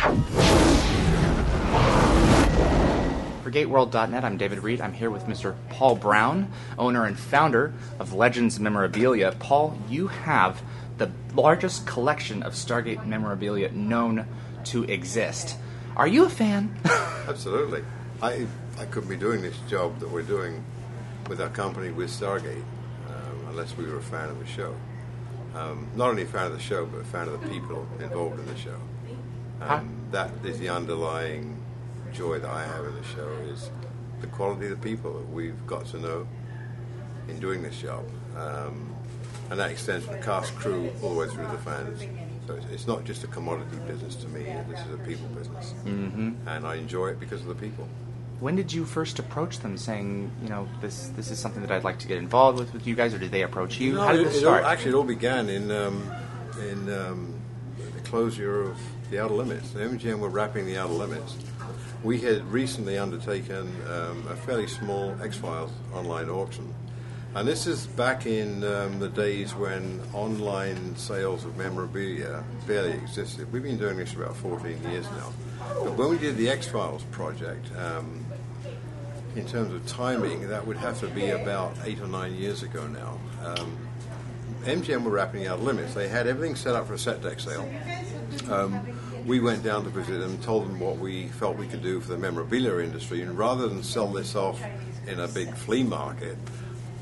For GateWorld.net, I'm David Read. I'm here with Mr. Paul Brown, owner and founder of Legends Memorabilia. Paul, you have the largest collection of Stargate memorabilia known to exist. Are you a fan? Absolutely. I, I couldn't be doing this job that we're doing with our company with Stargate um, unless we were a fan of the show. Um, not only a fan of the show, but a fan of the people involved in the show. Um, that is the underlying joy that I have in the show is the quality of the people that we've got to know in doing this job. Um, and that extends from the cast crew all the way through the fans. So it's, it's not just a commodity business to me, this is a people business. Mm-hmm. And I enjoy it because of the people. when did you first approach them saying, you know, this this is something that I'd like to get involved with with you guys, or did they approach you? No, How did it- this it all- start? actually, it all began in um, in um, closure of the Outer Limits. The MGM were wrapping the Outer Limits. We had recently undertaken um, a fairly small X Files online auction, and this is back in um, the days when online sales of memorabilia barely existed. We've been doing this about 14 years now. But when we did the X Files project. Um, in terms of timing, that would have to be about eight or nine years ago now. Um, MGM were wrapping Outer Limits. They had everything set up for a set deck sale. Um, we went down to visit them, and told them what we felt we could do for the memorabilia industry, and rather than sell this off in a big flea market,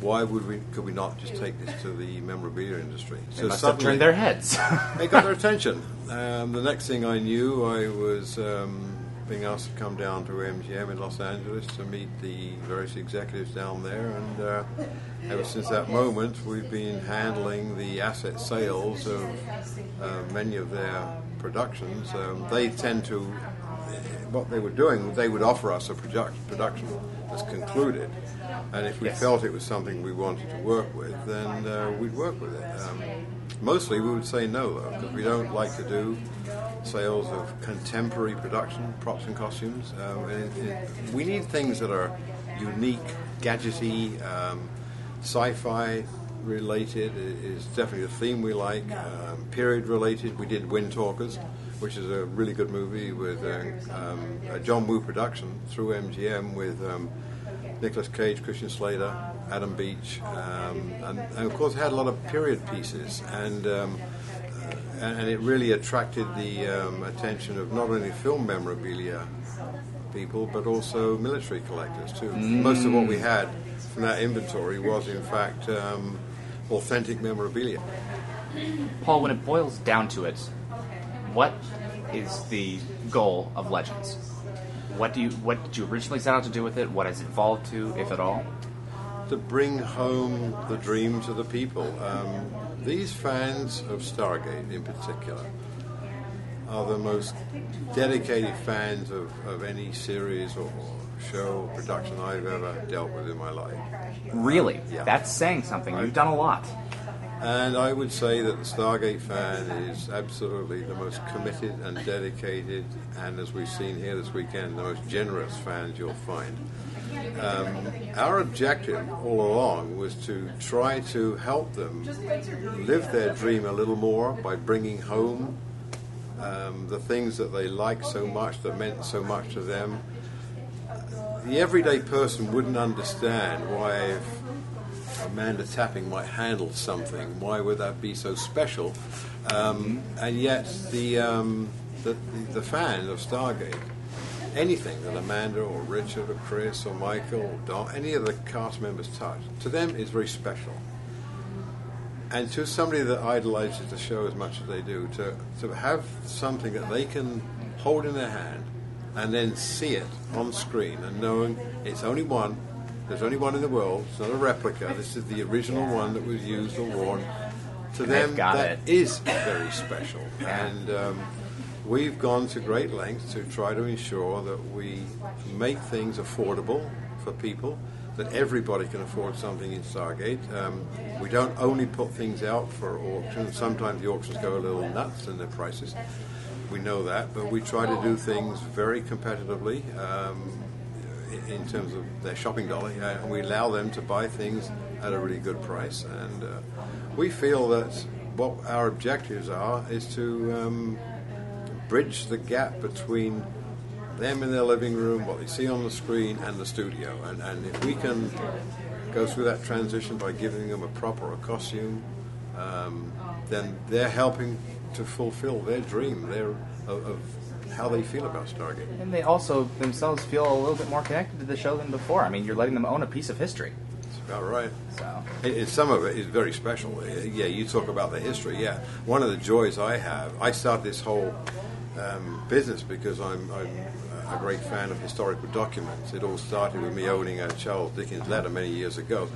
why would we? Could we not just take this to the memorabilia industry? They must have turned their heads. they got their attention. Um, the next thing I knew, I was um, being asked to come down to MGM in Los Angeles to meet the various executives down there, and uh, ever since that moment, we've been handling the asset sales of uh, many of their productions. Um, they tend to, what they were doing, they would offer us a product, production that's concluded. And if we Yes. felt it was something we wanted to work with, then uh, we'd work with it. Um, mostly we would say no, though, because we don't like to do sales of contemporary production, props and costumes. Um, and it, it, we need things that are unique, gadgety, um, sci-fi related is definitely the theme we like. Um, period related, we did Windtalkers, which is a really good movie with uh, um, a John Woo production through MGM with um, Nicolas Cage, Christian Slater, Adam Beach, um, and, and of course had a lot of period pieces and. Um, and, and it really attracted the um, attention of not only film memorabilia people, but also military collectors too. Most of what we had from that inventory was, in fact, um, authentic memorabilia. Paul, when it boils down to it, what is the goal of Legends? What do you what did you originally set out to do with it? What has it evolved to, if at all? To bring home the dream to the people. Um, these fans of Stargate, in particular, are the most dedicated fans of, of any series or show or production I've ever dealt with in my life. Really? Yeah. That's saying something. You've done a lot. And I would say that the Stargate fan is absolutely the most committed and dedicated, and as we've seen here this weekend, the most generous fans you'll find. Um, our objective all along was to try to help them live their dream a little more by bringing home um, the things that they liked so much, that meant so much to them. The everyday person wouldn't understand why Amanda Tapping might handle something, why would that be so special? Um, and yet, the, um, the, the fan of Stargate, anything that Amanda or Richard or Chris or Michael or Don, any of the cast members touch, to them is very special. And to somebody that idolizes the show as much as they do, to, to have something that they can hold in their hand and then see it on screen and knowing it's only one, there's only one in the world, it's not a replica, this is the original one that was used or worn. To And them, that it. is very special. And um, we've gone to great lengths to try to ensure that we make things affordable for people, that everybody can afford something in Stargate. Um, we don't only put things out for auction. Sometimes the auctions go a little nuts in their prices. We know that, but we try to do things very competitively um, in- terms of their shopping dollar, and we allow them to buy things at a really good price. And uh, we feel that what our objectives are is to um, bridge the gap between them in their living room, what they see on the screen, and the studio. And, and if we can go through that transition by giving them a proper costume, um, then they're helping to fulfill their dream their, of, of how they feel about Stargate. And they also themselves feel a little bit more connected to the show than before. I mean, you're letting them own a piece of history. That's about right. So It, it, some of it is very special. Yeah, you talk about the history. Yeah, one of the joys I have, I started this whole um, business because I'm, I'm a great fan of historical documents. It all started with me owning a Charles Dickens letter many years ago,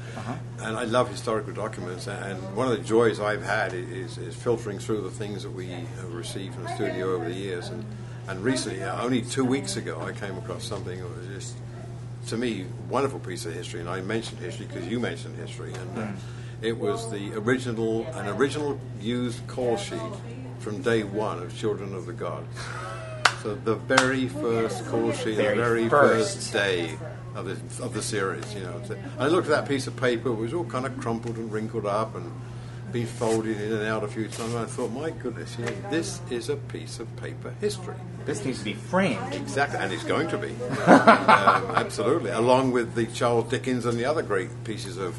and I love historical documents. And one of the joys I've had is, is filtering through the things that we have received from the studio over the years. And, and recently, uh, only two weeks ago, I came across something that was just to me, wonderful piece of history, and I mentioned history because you mentioned history, and uh, it was the original, an original used call sheet from day one of Children of the Gods. So the very first call sheet, Very the very first. first day of the of the series, you know. I looked at that piece of paper; it was all kind of crumpled and wrinkled up and been folded in and out a few times. And I thought, my goodness, you know, this is a piece of paper history. this needs to be framed. Exactly, and it's going to be. um, absolutely. Along with the Charles Dickens and the other great pieces of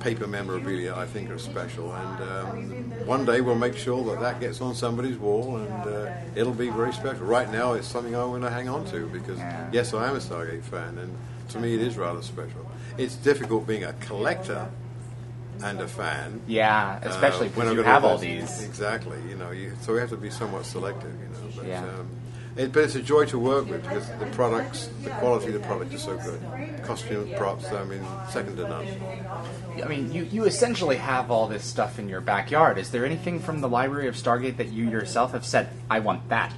paper memorabilia, I think are special. And um, one day we'll make sure that that gets on somebody's wall and uh, it'll be very special. Right now, it's something I want to hang on to because, yes, I am a Stargate fan, and to me, it is rather special. It's difficult being a collector and a fan. Yeah, especially Uh, when you have all these. Exactly, you know, you, so we have to be somewhat selective, you know. But, Yeah. um, it, but it's a joy to work with because the products, the quality of the product is so good. Costume, props, I mean, second to none. I mean, you, you essentially have all this stuff in your backyard. Is there anything from the library of Stargate that you yourself have said, I want that?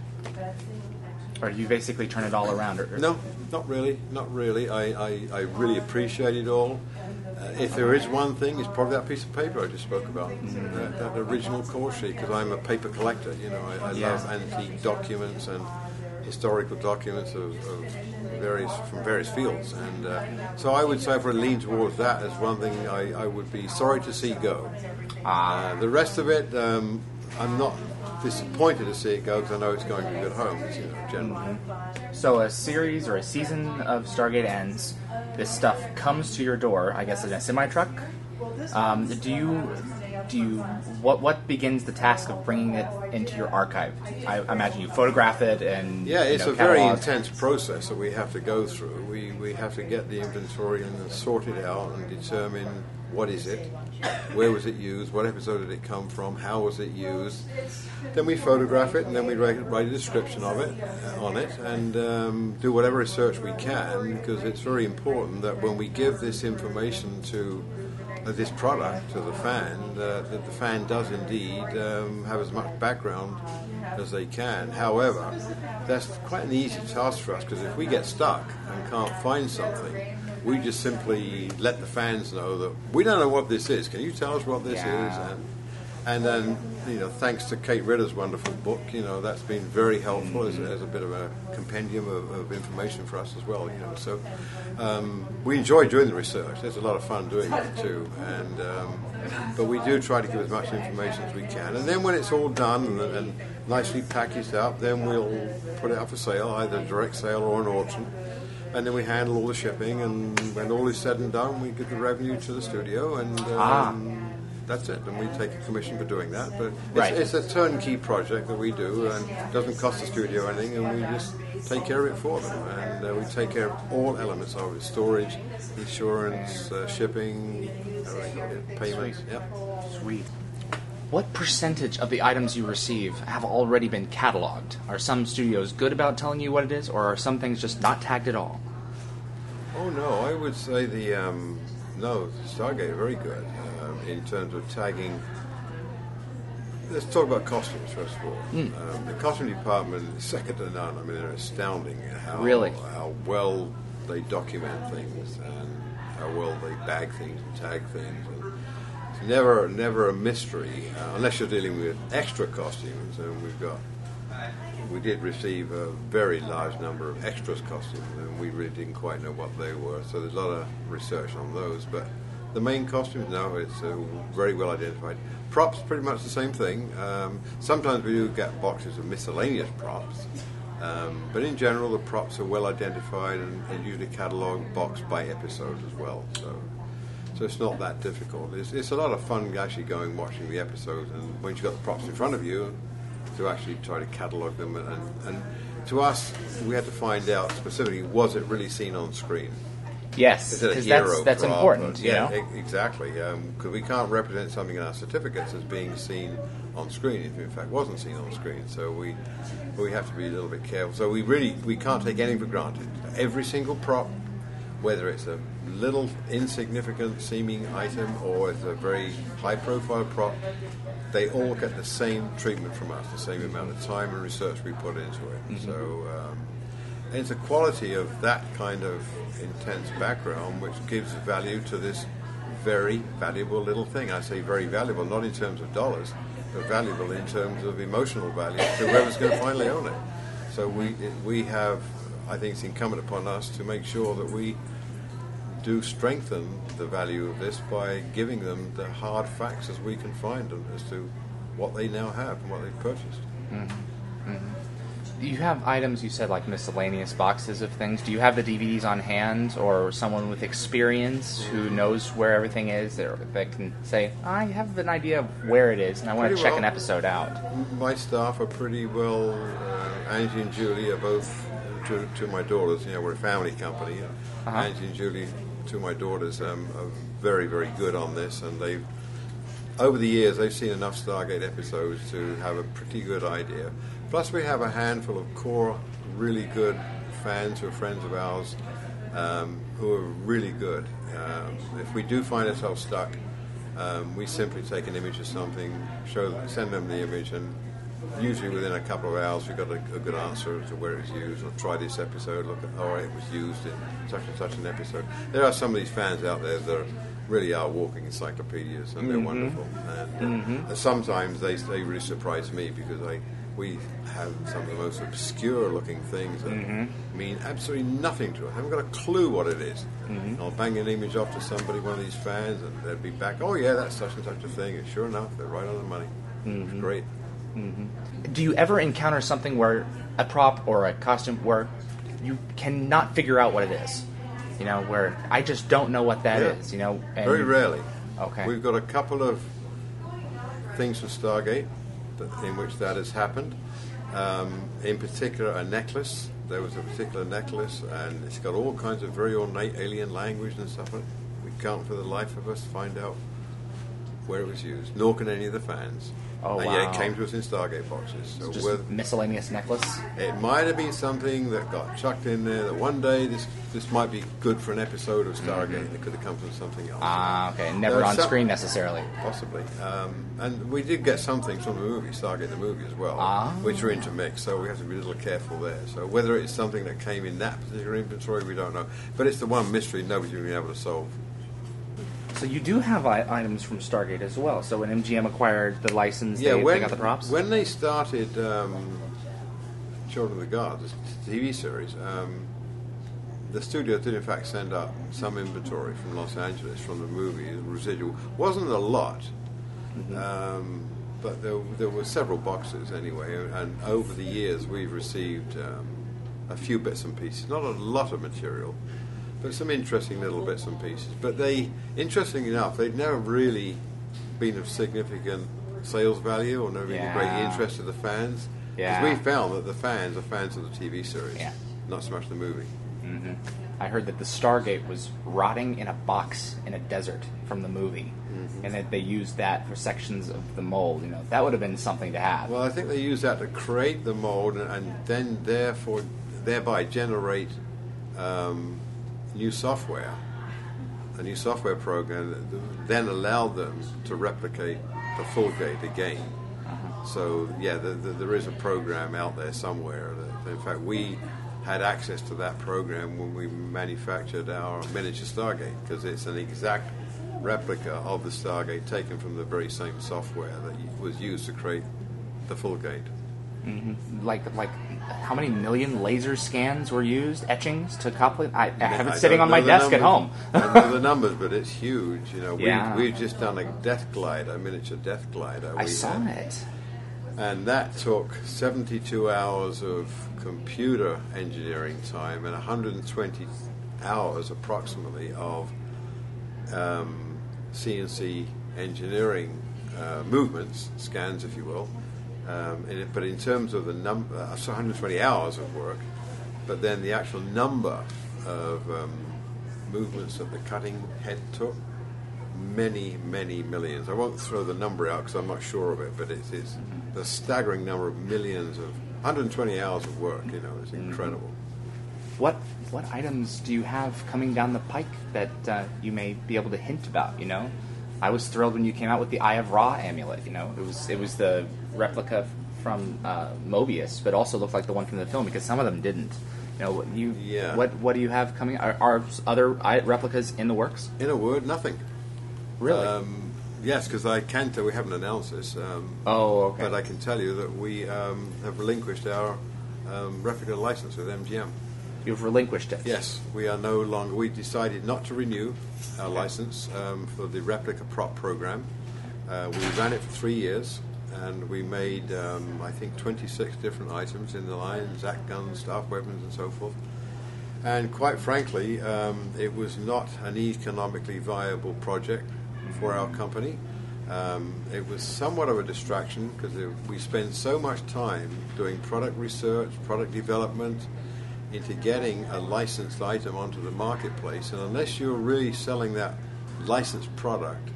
Or do you basically turn it all around? Or, or- No, not really, not really. I, I, I really appreciate it all. Uh, if there is one thing, it's probably that piece of paper I just spoke about, that, that original call sheet, because I'm a paper collector. You know, I, I Yeah. love antique documents and historical documents of, of various from various fields, and uh, so I would say for I lean towards that as one thing I, I would be sorry to see go. Ah. Uh, the rest of it, um, I'm not disappointed to see it go because I know it's going to be good homes, you know, generally. So a series or a season of Stargate ends. This stuff comes to your door, I guess, in a semi truck. Um, do you do you what what begins the task of bringing it into your archive? I imagine you photograph it and Yeah, you it's know, a very intense process that we have to go through. We, we have to get the inventory and sort it out and determine what is it, where was it used, what episode did it come from, how was it used. Then we photograph it and then we write, write a description of it uh, on it and um, do whatever research we can because it's very important that when we give this information to this product to the fan, uh, that the fan does indeed um, have as much background as they can. However, that's quite an easy task for us because if we get stuck and can't find something, we just simply let the fans know that we don't know what this is. Can you tell us what this Yeah. is? And, and then, you know, thanks to Kate Ritter's wonderful book, you know, that's been very helpful as, as a bit of a compendium of, of information for us as well, you know. So um, we enjoy doing the research. There's a lot of fun doing it too. And um, but we do try to give as much information as we can. And then when it's all done and, and nicely packaged up, then we'll put it up for sale, either direct sale or an auction. And then we handle all the shipping, and when all is said and done, we give the revenue to the studio, and um, Ah. That's it. And we take a commission for doing that. But it's, Right. it's a turnkey project that we do, and it doesn't cost the studio anything, and we just take care of it for them. And uh, we take care of all elements of it: storage, insurance, uh, shipping, payments. Yep. Sweet. What percentage of the items you receive have already been cataloged? Are some studios good about telling you what it is, or are some things just not tagged at all? Oh no, I would say the um, no Stargate very good in terms of tagging. Let's talk about costumes first of all. Um, the costume department is second to none. I mean, they're astounding how Really? how well they document things and how well they bag things and tag things. And it's never never a mystery uh, unless you're dealing with extra costumes, and we've got we did receive a very large number of extras costumes, and we really didn't quite know what they were. So there's a lot of research on those. But The main costumes, no, it's uh, very well identified. Props, pretty much the same thing. Um, sometimes we do get boxes of miscellaneous props, um, but in general, the props are well identified and, and usually catalogued box by episode as well. So, so it's not that difficult. It's, it's a lot of fun actually going watching the episodes, and when you've got the props in front of you, to actually try to catalogue them. And, and to us, we had to find out specifically was it really seen on screen? Yes, Is it a because hero that's that's important. You yeah, know? e- exactly. Because we can't represent something in our certificates as being seen on screen if it in fact wasn't seen on screen. So we we have to be a little bit careful. So we really we can't take anything for granted. Every single prop, whether it's a little insignificant seeming item or it's a very high profile prop, they all get the same treatment from us, the same amount of time and research we put into it. So. Um, it's a quality of that kind of intense background which gives value to this very valuable little thing. I say very valuable, not in terms of dollars, but valuable in terms of emotional value to whoever's going to finally own it. So we we have, I think, it's incumbent upon us to make sure that we do strengthen the value of this by giving them the hard facts as we can find them as to what they now have and what they've purchased. Mm-hmm. Mm-hmm. You have items you said like miscellaneous boxes of things. Do you have the DVDs on hand, or someone with experience who knows where everything is, that that can say, "I have an idea of where it is, and I want to check well. an episode out." My staff are pretty well. Uh, Angie and Julie are both to, to my daughters. You know, we're a family company. Uh-huh. Angie and Julie, to my daughters, um, are very, very good on this, and they've over the years they've seen enough Stargate episodes to have a pretty good idea. Plus, we have a handful of core, really good fans who are friends of ours um, who are really good. Um, if we do find ourselves stuck, um, we simply take an image of something, show, them, send them the image, and usually within a couple of hours we've got a, a good answer as to where it was used. Or try this episode, look at, oh, it was used in such and such an episode. There are some of these fans out there that are, really are walking encyclopedias, and they're wonderful. And uh, sometimes they they really surprise me because I we have some of the most obscure looking things that mm-hmm. mean absolutely nothing to us. I haven't got a clue what it is. And I'll bang an image off to somebody, one of these fans, and they'll be back. Oh yeah, that's such and such a thing. And sure enough, they're right on the money. It's mm-hmm. great. Do you ever encounter something where a prop or a costume where you cannot figure out what it is? You know, where I just don't know what that is. Yeah. You know, and- Very rarely. Okay. We've got a couple of things for Stargate in which that has happened. Um, in particular, a necklace. There was a particular necklace, and it's got all kinds of very ornate alien language and stuff. on it. We can't, for the life of us, find out where it was used. Nor can any of the fans. Oh, wow. it came to us in Stargate boxes. So just we're- miscellaneous necklace. it might have been something that got chucked in there that one day this this might be good for an episode of Stargate. It could have come from something else. Ah, okay. Never on some- screen necessarily. Possibly. Um, and we did get some things from the movie, Stargate the movie as well, Ah. which are intermixed, so we have to be a little careful there. So whether it's something that came in that particular inventory, we don't know. But it's the one mystery nobody's been able to solve. So you do have I- items from Stargate as well. So when MGM acquired the license, they, when, they got the props. When they started um, Children of the Gods, this TV series, um, the studio did in fact send up some inventory from Los Angeles from the movie, residual. Wasn't a lot, um, but there, there were several boxes anyway, and over the years we've received um, a few bits and pieces, not a lot of material, but some interesting little bits and pieces. But they, interestingly enough, they'd never really been of significant sales value or never of great interest to the fans. Yeah. Because we found that the fans are fans of the TV series, Yeah. not so much the movie. hmm I heard that the Stargate was rotting in a box in a desert from the movie, Mm-hmm. and that they used that for sections of the mold. You know, that would have been something to have. Well, I think they used that to create the mold and, and then therefore thereby generate um, new software, a new software program that then allowed them to replicate the full gate again. Uh-huh. So yeah, the, the, there is a program out there somewhere. That, in fact, we had access to that program when we manufactured our miniature Stargate because it's an exact replica of the Stargate taken from the very same software that was used to create the full gate. Mm-hmm. like like how many million laser scans were used, etchings to copy. I, I have it I sitting on my desk at home. numbers. I know the numbers, but it's huge. You know, we, Yeah. we've just done a death glide, a miniature death glider. I saw it. And that took 72 hours of computer engineering time and 120 hours approximately of um, CNC engineering uh, movements, scans, if you will. Um, in it, but in terms of the number, uh, 120 hours of work, but then the actual number of um, movements that the cutting head took, many, many millions. I won't throw the number out because I'm not sure of it, but it is the staggering number of millions of 120 hours of work. You know, it's incredible. What what items do you have coming down the pike that uh, you may be able to hint about? You know, I was thrilled when you came out with the Eye of Ra amulet. You know, it was it was the replica from uh, Moebius, but also looked like the one from the film because some of them didn't. You know, what you Yeah. what what do you have coming? Are, are other replicas in the works? In a word, nothing. Really? Um, yes, because I can't. We haven't announced this. Um, oh, okay. But I can tell you that we um, have relinquished our um, replica license with MGM. You've relinquished it. Yes, we are no longer. We decided not to renew our license um, for the replica prop program. Uh, we ran it for three years, and we made, um, I think, 26 different items in the line: Zat guns, staff weapons, and so forth. And quite frankly, um, it was not an economically viable project for our company. Um, it was somewhat of a distraction because we spend so much time doing product research, product development, into getting a licensed item onto the marketplace. And unless you're really selling that licensed product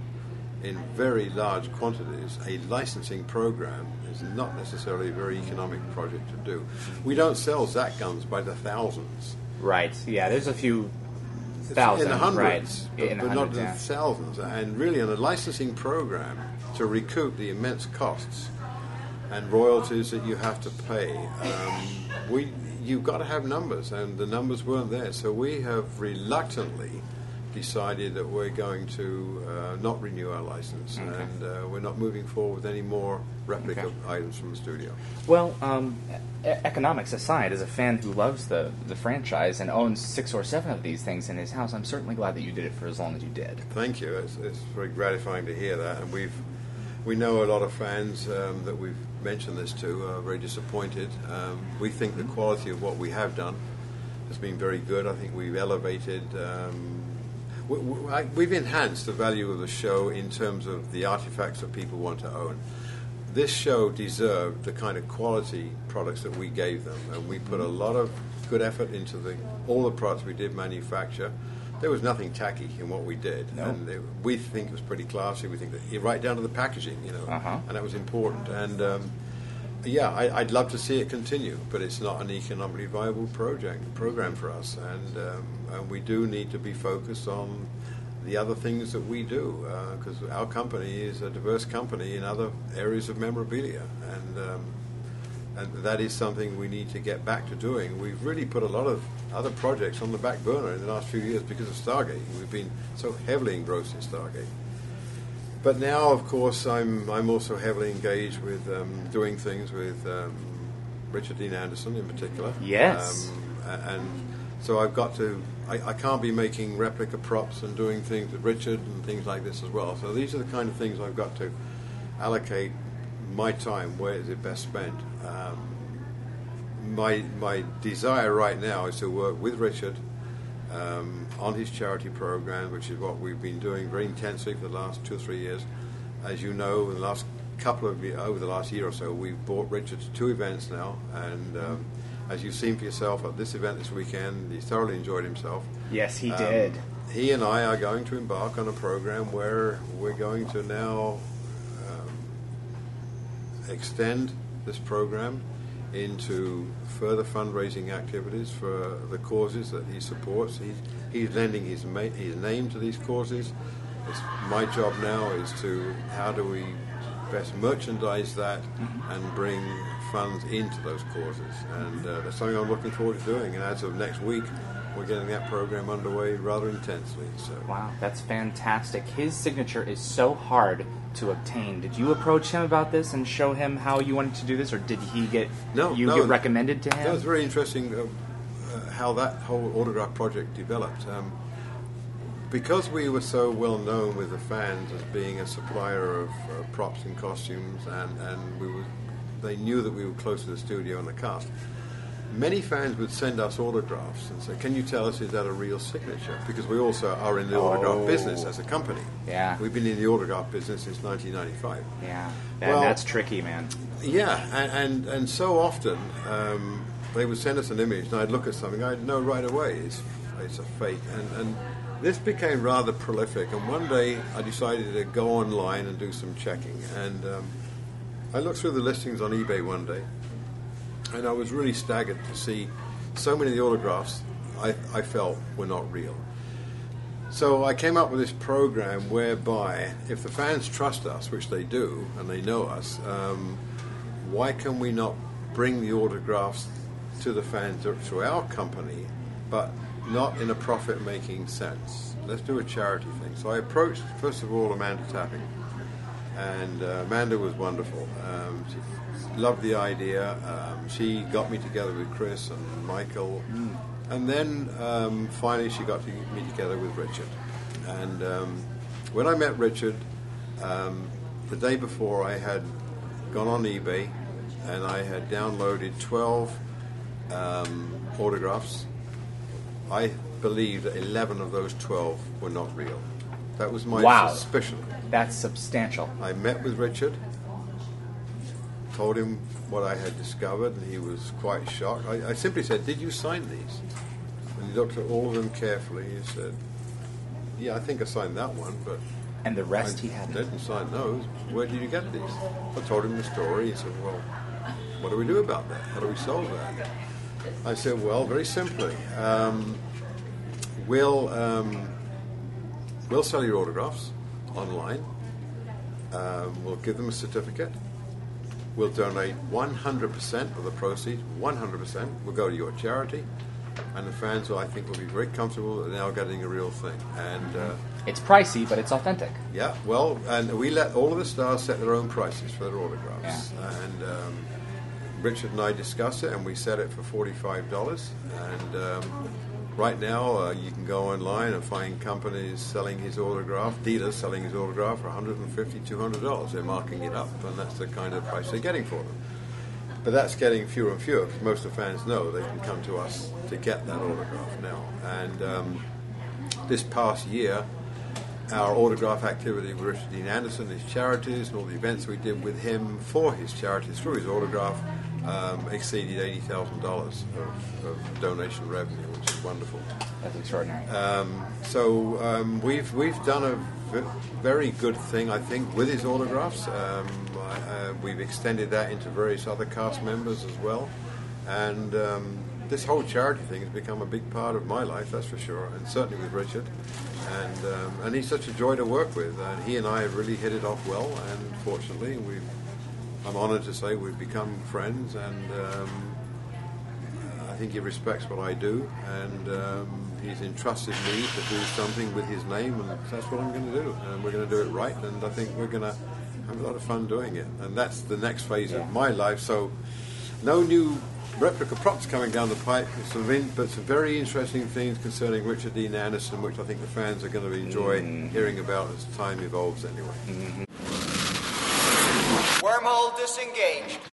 in very large quantities, a licensing program is not necessarily a very economic project to do. We don't sell Zat guns by the thousands. Right. Yeah. There's a few It's thousand. in the hundreds, right. but, in but hundreds, not yeah. the thousands. And really, on a licensing program, to recoup the immense costs and royalties that you have to pay, um, we you've got to have numbers, and the numbers weren't there. So we have reluctantly decided that we're going to uh, not renew our license, Okay. and uh, we're not moving forward with any more replica Okay. items from the studio. Well, um, e- economics aside, as a fan who loves the, the franchise and owns six or seven of these things in his house, I'm certainly glad that you did it for as long as you did. Thank you. It's, it's very gratifying to hear that, and we've we know a lot of fans um, that we've mentioned this to are very disappointed. Um, we think the quality of what we have done has been very good. I think we've elevated. Um, we, we, I, we've enhanced the value of the show in terms of the artifacts that people want to own. This show deserved the kind of quality products that we gave them, and we put a lot of good effort into the all the products we did manufacture. There was nothing tacky in what we did, No. and it, we think it was pretty classy. We think that right down to the packaging, you know, Uh-huh. and that was important. And um, yeah, I, I'd love to see it continue, but it's not an economically viable project program for us, and, um, and we do need to be focused on the other things that we do because our company is a diverse company in other areas of memorabilia, and um, and that is something we need to get back to doing. We've really put a lot of other projects on the back burner in the last few years because of Stargate. We've been so heavily engrossed in Stargate. But now, of course, I'm I'm also heavily engaged with um, doing things with um, Richard Dean Anderson in particular. Yes. Um, and so I've got to. I, I can't be making replica props and doing things with Richard and things like this as well. So these are the kind of things I've got to allocate my time. Where is it best spent? Um, my my desire right now is to work with Richard um, on his charity program, which is what we've been doing very intensely for the last two or three years. As you know, in the last couple of years, over the last year or so, we've brought Richard to two events now, and um, as you've seen for yourself at this event this weekend, he thoroughly enjoyed himself. Yes, he Um, did. He and I are going to embark on a program where we're going to now um, extend this program into further fundraising activities for the causes that he supports. He's, he's lending his, ma- his name to these causes. It's my job now is to how do we best merchandise that and bring funds into those causes, and uh, that's something I'm looking forward to doing. And as of next week, we're getting that program underway rather intensely. So Wow, that's fantastic. His signature is so hard to obtain. Did you approach him about this and show him how you wanted to do this, or did he get No, you no. get recommended to him? That was very interesting uh, uh, how that whole autograph project developed. Um, because we were so well known with the fans as being a supplier of uh, props and costumes, and, and we were, they knew that we were close to the studio and the cast. Many fans would send us autographs and say, "Can you tell us is that a real signature?" Because we also are in the autograph Oh. business as a company. Yeah. we've been in the autograph business since 1995. yeah, that, Well- that's tricky, man. Yeah, and and, and so often um, they would send us an image, and I'd look at something, I'd know right away it's it's a fake, and and this became rather prolific. And one day I decided to go online and do some checking, and um, I looked through the listings on eBay one day, and I was really staggered to see so many of the autographs I, I felt were not real. So I came up with this program whereby, if the fans trust us, which they do, and they know us, um, why can we not bring the autographs to the fans through our company, but not in a profit-making sense? Let's do a charity thing. So I approached, first of all, Amanda Tapping, and uh, Amanda was wonderful. Um, she loved the idea. Um, she got me together with Chris and Michael, and then um, finally she got to me together with Richard. And um, when I met Richard, um, the day before I had gone on eBay and I had downloaded 12 um, autographs. I believe that 11 of those 12 were not real. That was my Wow. suspicion. That's substantial. I met with Richard, told him what I had discovered, and he was quite shocked. I, I simply said, Did you sign these? And he looked at all of them carefully. He said, Yeah, I think I signed that one, but And the rest I he hadn't. didn't sign those. Where did you get these? I told him the story. He said, Well, what do we do about that? How do we solve that? I said, Well, very simply. Um, we'll, um, we'll sell your autographs online. Um, we'll give them a certificate. We'll donate 100% of the proceeds, 100% will go to your charity. And the fans, will, I think, will be very comfortable now getting a real thing. And uh, It's pricey, but it's authentic. yeah, well, and we let all of the stars set their own prices for their autographs. Yeah. And um, Richard and I discussed it, and we set it for forty-five dollars. And um, right now, uh, you can go online and find companies selling his autograph, dealers selling his autograph for $150, 200 dollars. They're marking it up, and that's the kind of price they're getting for them. But that's getting fewer and fewer because most of the fans know they can come to us to get that autograph now. And um, this past year, our autograph activity with Richard Dean Anderson, his charities, and all the events we did with him for his charities through his autograph um, exceeded $80,000 of, of donation revenue, which is wonderful. That's extraordinary. Um, so um, we've we've done a v- very good thing, I think, with his autographs. Um, I- uh, we've extended that into various other cast members as well, and um, this whole charity thing has become a big part of my life, that's for sure, and certainly with Richard. And um, and he's such a joy to work with, and he and I have really hit it off well. And fortunately, we've I'm honoured to say we've become friends, and um, I think he respects what I do, and um, he's entrusted me to do something with his name, and that's what I'm going to do. And we're going to do it right, and I think we're going to have a lot of fun doing it. And that's the next phase of my life. So, no new replica props coming down the pipe, some in, but some very interesting things concerning Richard Dean Anderson, which I think the fans are going to enjoy hearing about as time evolves anyway. Wormhole disengaged.